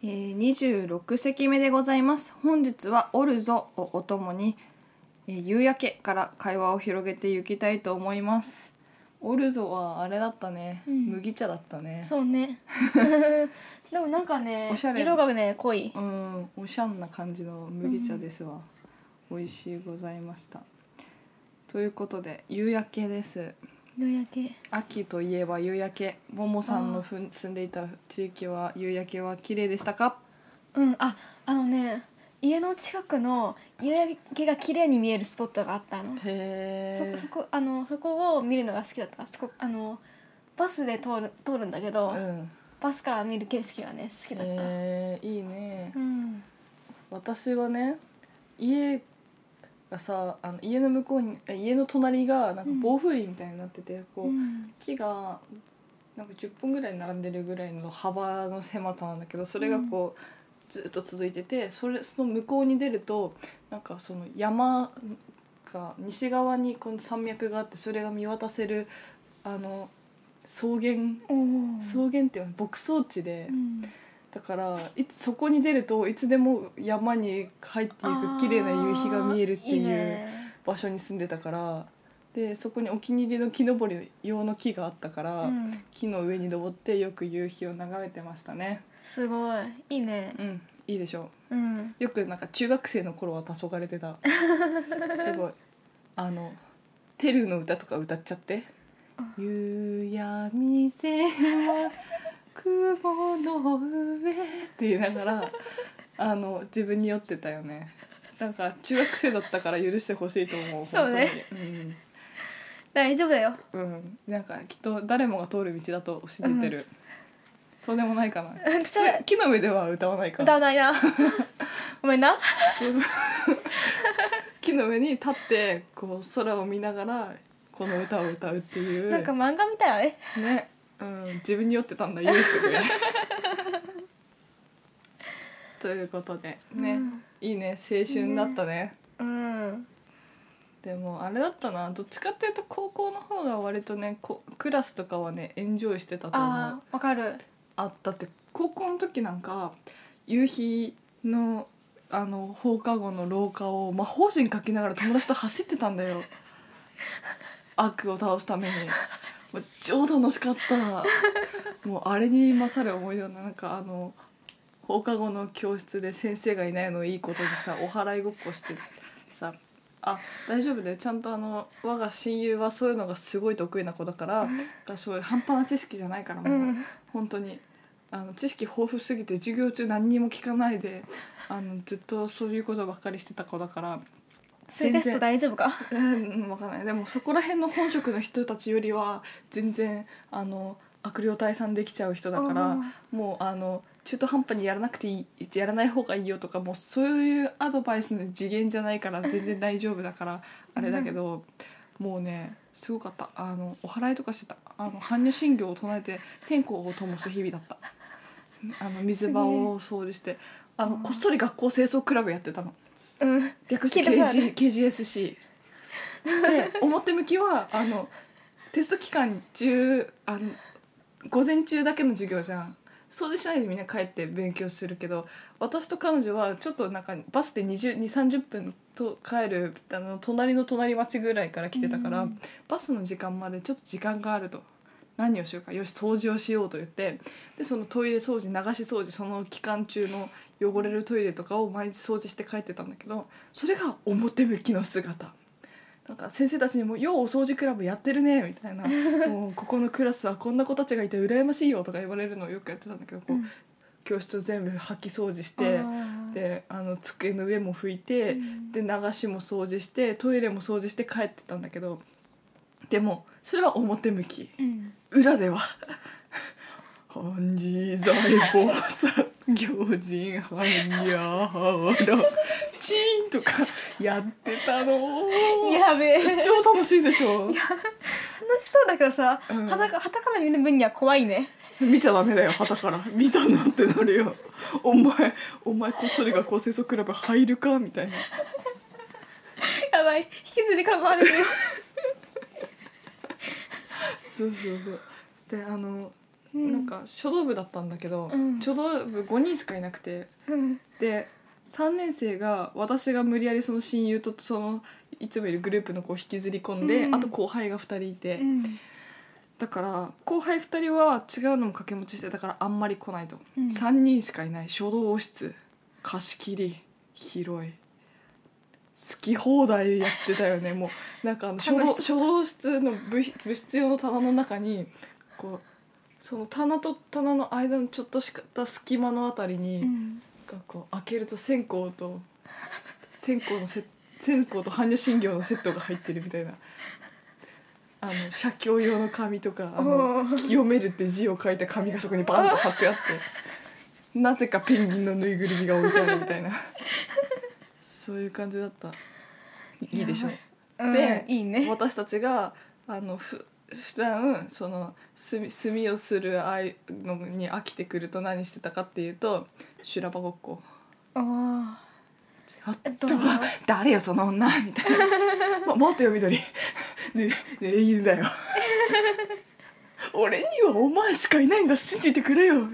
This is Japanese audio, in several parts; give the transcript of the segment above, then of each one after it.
えー、26席目でございます。本日は「オルゾ」をお供に、えー夕焼けから会話を広げていきたいと思います。オルゾはあれだったね、うん。麦茶だったね。そうね。でもなんかね色がね濃い。うんおしゃんな感じの麦茶ですわ、美味しいございました。ということで夕焼けです夕焼け。秋といえば夕焼け。ももさんのふん住んでいた地域は夕焼けは綺麗でしたか？うんああのね家の近くの夕焼けが綺麗に見えるスポットがあったの。へえそそこあのそこを見るのが好きだった。そこあのバスで通る通るんだけど、うん。バスから見る景色がね好きだった、へえいいね。うん。私はね家がさあの家の向こうにえ家の隣がなんか暴風林みたいになってて、こう、うん。木がなんか10本ぐらい並んでるぐらいの幅の狭さなんだけどそれがこう、ずっと続いててそれその向こうに出るとなんかその山が西側にこの山脈があってそれが見渡せるあの草原草原っていうのは牧草地でうんだからいつそこに出るといつでも山に入っていく綺麗な夕日が見えるっていいうね。場所に住んでたからでそこにお気に入りの木登り用の木があったから。うん。木の上に登ってよく夕日を眺めてましたね。すごい。いいね。うん。いいでしょう。ん。うよくなんか中学生の頃は黄昏れてた。すごい。あのテルの歌とか歌っちゃって「夕闇線は雲の上」って言いながらあの自分に酔ってたよね。なんか中学生だったから許してほしいと思うそうね。本当に。大丈夫だよ。うん、うん、なんかきっと誰もが通る道だと信じてる、そうでもないかな。木の上では歌わないか歌わないな。ごめんな。木の上に立ってこう空を見ながらこの歌を歌うっていう。なんか漫画みたいよね。ね、うん、自分に酔ってたんだ許してくれ。ということでね、うん。いいね青春だったね。うん。でもあれだったな。どっちかっていうと高校の方が割とねこクラスとかはねエンジョイしてたと思う。あーわかる。あだって高校の時なんか夕日のあの放課後の廊下を魔法陣かきながら友達と走ってたんだよ。悪を倒すためにもう超楽しかった。もうあれに勝る思い出はなんかあの放課後の教室で先生がいないのをいいことにさお祓いごっこしてさあ大丈夫だよ。ちゃんとあの我が親友はそういうのがすごい得意な子だからがそういう半端な知識じゃないからもう、うん。本当に。あの知識豊富すぎて授業中何にも聞かないであのずっとそういうことばっかりしてた子だからそれテスト大丈夫か？うん分かんない。でもそこら辺の本職の人たちよりは全然あの悪霊退散できちゃう人だからうんもうあの中途半端にやらなくていいやらない方がいいよとかもうそういうアドバイスの次元じゃないから 全然大丈夫だからあれだけど、もうねすごかった。あのお祓いとかしてた。あの般若心経を唱えて線香を灯す日々だった。あの水場を掃除してあのこっそり学校清掃クラブやってたの。うん。略して KG KGSC で表向きはあのテスト期間中あの午前中だけの授業じゃん。掃除しないでみんな帰って勉強するけど私と彼女はちょっとなんかバスで2 0 3 0分と帰るあの隣の隣町ぐらいから来てたから、うん。バスの時間までちょっと時間があると何をしようか。よし掃除をしようと言ってでそのトイレ掃除流し掃除その期間中の汚れるトイレとかを毎日掃除して帰ってたんだけどそれが表向きの姿。なんか先生たちにも「ようお掃除クラブやってるね」みたいな「もうここのクラスはこんな子たちがいて羨ましいよ」とか言われるのをよくやってたんだけどこう、うん教室を全部掃き掃除してであの机の上も拭いて、うん。で流しも掃除してトイレも掃除して帰ってたんだけどでもそれは表向き。うん。裏では「本自在菩薩行人般若波羅チーンとかやってたの。やべえ。楽し超楽しいでしょ。そうだけどさ、うん。はたかはたから見る分には怖いね。見ちゃダメだよ旗から。見たなってなるよ。お前お前こっそり学校清掃クラブ入るか？みたいな。やばい。引きずりから回れるよそうそうそう。であの、うん。なんか書道部だったんだけど、うん。書道部5人しかいなくて。うん。で3年生が私が無理やりその親友とそのいつもいるグループの子を引きずり込んで、うん。あと後輩が2人いて、うん。だから後輩2人は違うのも掛け持ちしてたからあんまり来ないと、うん。3人しかいない。書道室。貸し切り。広い好き放題やってたよね。もうなんかあの書室の部部室用の棚の中にこうその棚と棚の間のちょっとした隙間のあたりに、うん。がこう開けると線香と線香のセ線香と般若心経のセットが入ってるみたいな。あの写経用の紙とかあおのー。清めるって字を書いた紙がそこにバンと貼ってあって。なぜかペンギンのぬいぐるみが置いてあるみたいなそういう感じだった。いいでしょ。うん。でいいね。私たちがあのふ普段その墨墨をするああいうのに飽きてくると何してたかっていうと修羅場ごっこ。おー。ちょっと誰よその女？みたいな「ま、もっとよ緑ぬ濡れ衣だよ。俺にはお前しかいないんだ。信じてくれよ」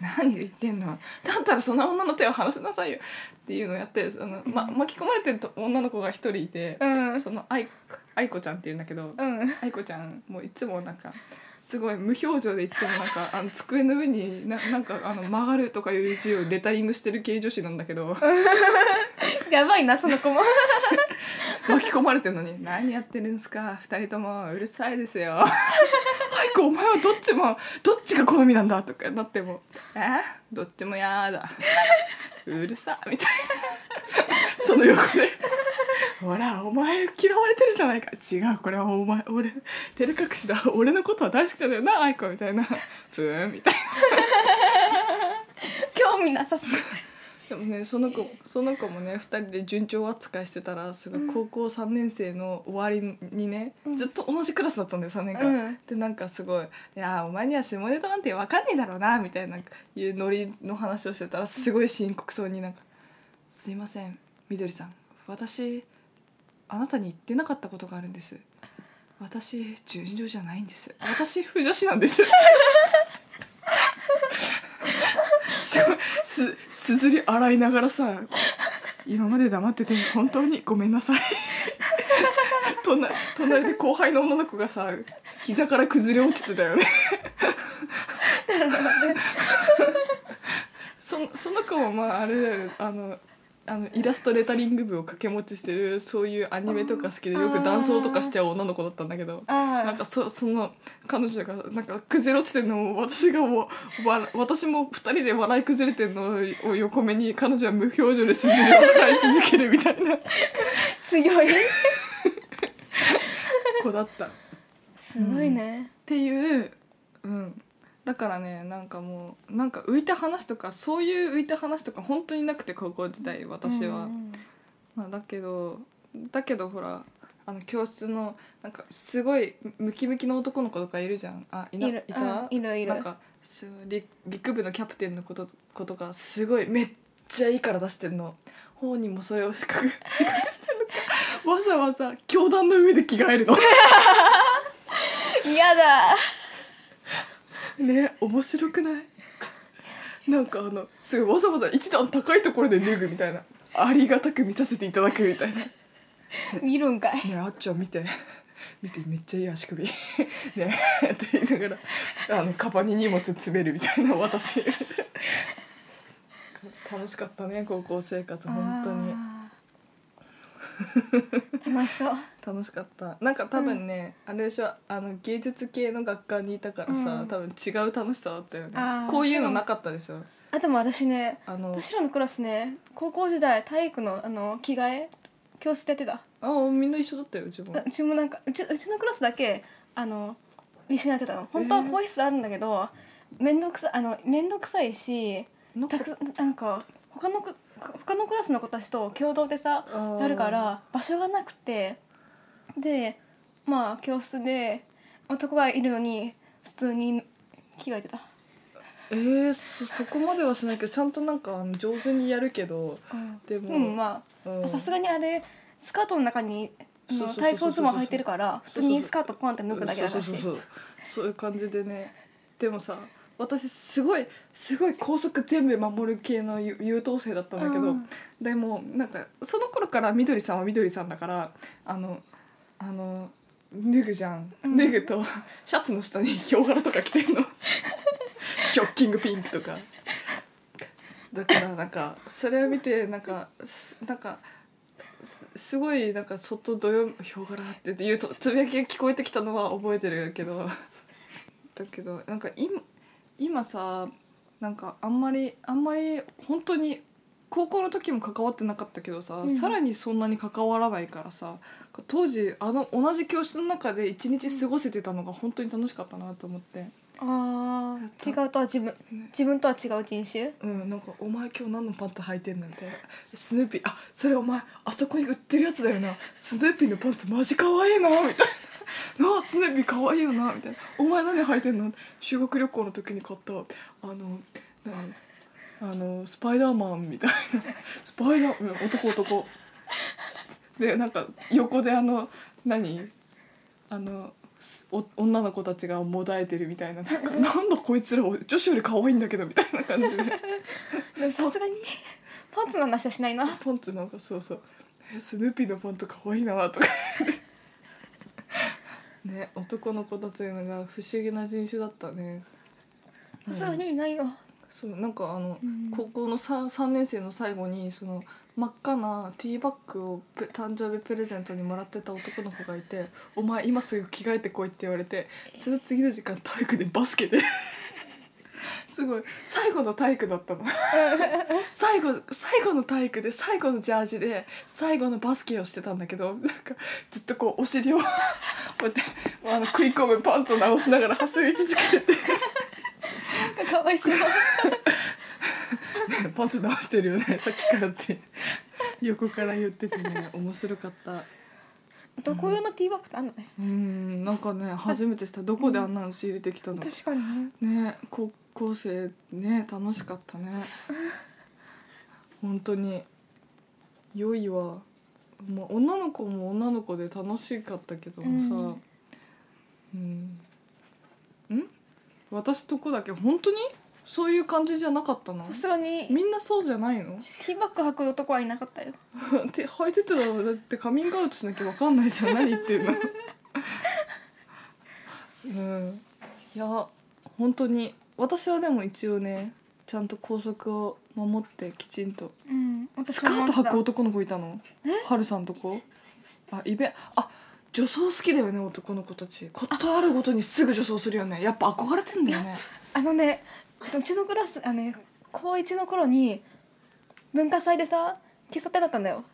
何言ってんの？だったらその女の手を離しなさいよ。っていうのをやってその、ま、巻き込まれてると女の子が一人いて、うん。その愛愛子ちゃんっていうんだけど、うん。愛子ちゃんもういつもなんかすごい無表情でいつもなんかあの机の上にななんかあの曲がるとかいう字をレタリングしてる系女子なんだけど。やばいなその子も。巻き込まれてるのに「何やってるんすか二人ともうるさいですよ」愛子お前はどっちもどっちが好みなんだとかなっても「え？どっちもやだ。うるさ」みたいな。その横で「ほらお前嫌われてるじゃないか違う。これはお前俺照れ隠しだ。俺のことは大好きだよな愛子」みたいな「ふーん」みたいな。興味なさすぎでもねその子その子もね2人で順調扱いしてたらすごい高校3年生の終わりにね、うん。ずっと同じクラスだったんだよ3年間。うん。でなんかすごい「いやお前には下ネタなんて分かんねえだろうな」みたいないうノリの話をしてたらすごい深刻そうになんか「すいませんみどりさん。私あなたに言ってなかったことがあるんです」「私順調じゃないんです。私不女子なんです」す ごいすすずり洗いながらさ今まで黙ってて本当にごめんなさい。隣隣で後輩の女の子がさ膝から崩れ落ちてたよね。そその子もまああれだよ。ねあのあのイラストレタリング部を掛け持ちしてるそういうアニメとか好きでよく男装とかしちゃう女の子だったんだけどあなんかそその彼女がなんか崩れ落ちてるのを私がもうわ私も二人で笑い崩れてるのを横目に彼女は無表情で筋を笑い続けるみたいな。強い。子だった。っすごいね。ていう、うん、だからねなんかもうなんか浮いた話とかそういう浮いた話とか本当になくて高校時代私は。うんまあ、だけどだけどほらあの教室のなんかすごいムキムキの男の子とかいるじゃん。あいないる。いた、うんいるいる。なんかす陸陸部のキャプテンのことことがすごいめっちゃいいから出してんの。本人もそれを資格 してんのか。わざわざ教団の上で着替えるの。嫌だね面白くない？なんかあのすごいわざわざ一段高いところで脱ぐみたいな。ありがたく見させていただくみたいな。見るんかい。ねあっちゃん見て。見てめっちゃいい足首。ねって言いながらあのカバンに荷物詰めるみたいな私。楽しかったね高校生活本当に楽しそう。楽しかった。なんか多分ね、あれでしょあの芸術系の学科にいたからさ、うん。多分違う楽しさだったよね。こういうのなかったでしょ。あでも私ねあの私らのクラスね高校時代体育のあの着替え教室でやってた。あみんな一緒だったよ自分。あうちもなんかうちうちのクラスだけあの一緒にやってたの。本当は更衣室あるんだけど面倒くさあの面倒くさいしなんかたくさんなんか他のく他のクラスの子たちと共同でさやるから場所がなくてでまあ教室で男がいるのに普通に着替えてた。えー、そそこまではしないけどちゃんとなんか上手にやるけどでも、うんまうん。あさすがにあれスカートの中に体操ズボン履いてるから普通にスカートポンって脱ぐだけだし。そういう感じでね。でもさ私すごいすごい校則全部守る系の優優等生だったんだけど、うん。でもなんかその頃からみどりさんはみどりさんだからあのあの脱ぐじゃん、うん。脱ぐとシャツの下にヒョウ柄とか着てんの。ショッキングピンクとか。だからなんかそれを見てなんかすなんかすすごいなんかそっとどよヒョウ柄って言うとつぶやきが聞こえてきたのは覚えてるけど。だけどなんか今今さなんかあんまりあんまり本当に高校の時も関わってなかったけどさ、うん。さらにそんなに関わらないからさ当時あの同じ教室の中で一日過ごせてたのが本当に楽しかったなと思って、あー違うとは自分自分とは違う人種？うん、なんか「お前今日何のパンツ履いてんの?」みたいな「スヌーピーあそれお前あそこに売ってるやつだよな。スヌーピーのパンツマジ可愛いな」みたいな「な あスヌーピー可愛いよな」みたいな「お前何履いてんの?」修学旅行の時に買った。あの何あのスパイダーマンみたいな。スパイダーうん男男。でなんか横であの何？あのすお女の子たちがもだえてるみたいな。なんかなんだこいつら女子より可愛いんだけどみたいな感じで。でもさすがにパンツの話はしないな。パンツなんかそうそう。えスヌーピーのパンツ可愛いなとかね男の子たちのが不思議な人種だったね。さすがにいないよ。そうなんかあの、うん。高校の 3, 3年生の最後にその真っ赤なティーバッグをプ誕生日プレゼントにもらってた男の子がいて「お前今すぐ着替えてこい」って言われてその次の時間体育でバスケですごい。最後の体育だったの。最後最後の体育で最後のジャージで最後のバスケをしてたんだけどなんかずっとこうお尻をこうやってあの食い込むパンツを直しながら走り続けてて。かわいそう。パンツ直してるよね。さっきからって。横から言っててね面白かった。男用のティーバッグってあんのね。うん。なんかね初めてした。どこであんなの仕入れてきたの、確かにね。ね高校生ね楽しかったね。本当に。良いわ。まあ女の子も女の子で楽しかったけどもさ。うん、ん。私とこだけ本当にそういう感じじゃなかったの？さすがに。みんなそうじゃないの？ティーバッグ履く男はいなかったよ。って履いてたらだってカミングアウトしなきゃ分かんないじゃん何言ってんの。うん。いや本当に私はでも一応ねちゃんと校則を守ってきちんと。うんスカート履くく男の子いたの？はるさんとこ？あイベあ女装好きだよね男の子たち。ことあるごとにすぐ女装するよね。やっぱ憧れてんだよね。あのねうちのクラスあのね高一の頃に文化祭でさ喫茶店だったんだよ。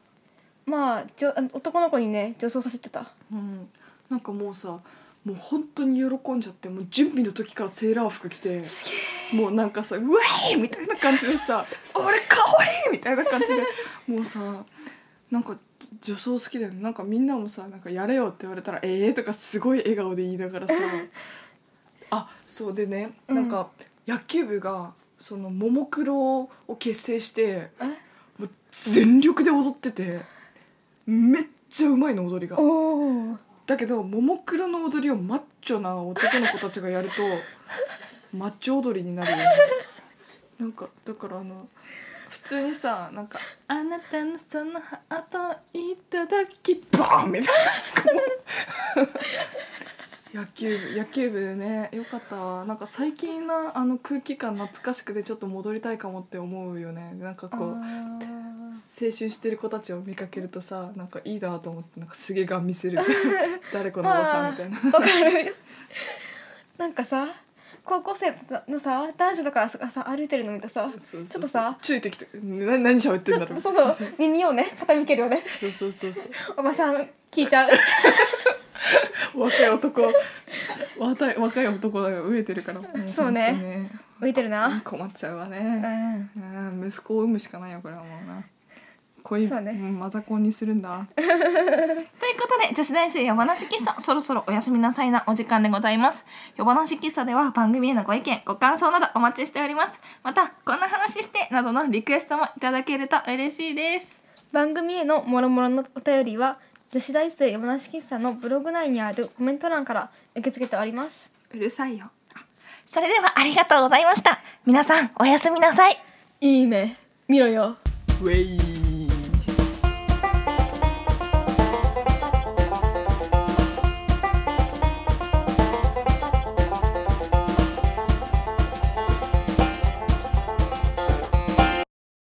まあじょあの男の子にね女装させてた。うん。なんかもうさもう本当に喜んじゃってもう準備の時からセーラー服着てすもうなんかさ「ウェイ!」みたいな感じでさ「俺かわいい!」みたいな感じで もうさなんか女装好きだよねなんかみんなもさ「なんかやれよ」って言われたら「ええー」とかすごい笑顔で言いながらさ あそうでねうんなんか野球部がそのももクロを結成してえ？もう全力で踊っててめっちゃうまいの踊りが。だけどももクロの踊りをマッチョな男の子たちがやると マッチョ踊りになるよね。なんかだからあの普通にさなんか「あなたのそのハートいただきバーン!」みたいな。野球部野球部ねよかったわ。なんか最近なあの空気感懐かしくてちょっと戻りたいかもって思うよね。なんかこう青春してる子たちを見かけるとさなんかいいなと思ってなんかすげえガン見せる。誰このおばさんみたいな。わかる。なんかさ高校生のさ男女とかがさ歩いてるの見たさそうそうちょっとさついてきてな何喋ってんだろう。そうそう。耳をね傾けるよね。そうそうそうそう。おばさん聞いちゃう。若い男。若い若い男だが飢えてるから。もそうね。本浮いてるな。困っちゃうわうね、ん。うん、息子を産むしかないよこれはもうな恋そうね。んマザコンにするんだ。ということで女子大生夜話喫茶そろそろおやすみなさいなお時間でございます。夜話喫茶では番組へのご意見ご感想などお待ちしております。またこんな話してなどのリクエストもいただけると嬉しいです。番組へのもろもろのお便りは女子大生山梨喫茶のブログ内にあるコメント欄から受け付けております。うるさいよ。それではありがとうございました。皆さんおやすみなさい。いい目。見ろよ。ウェイ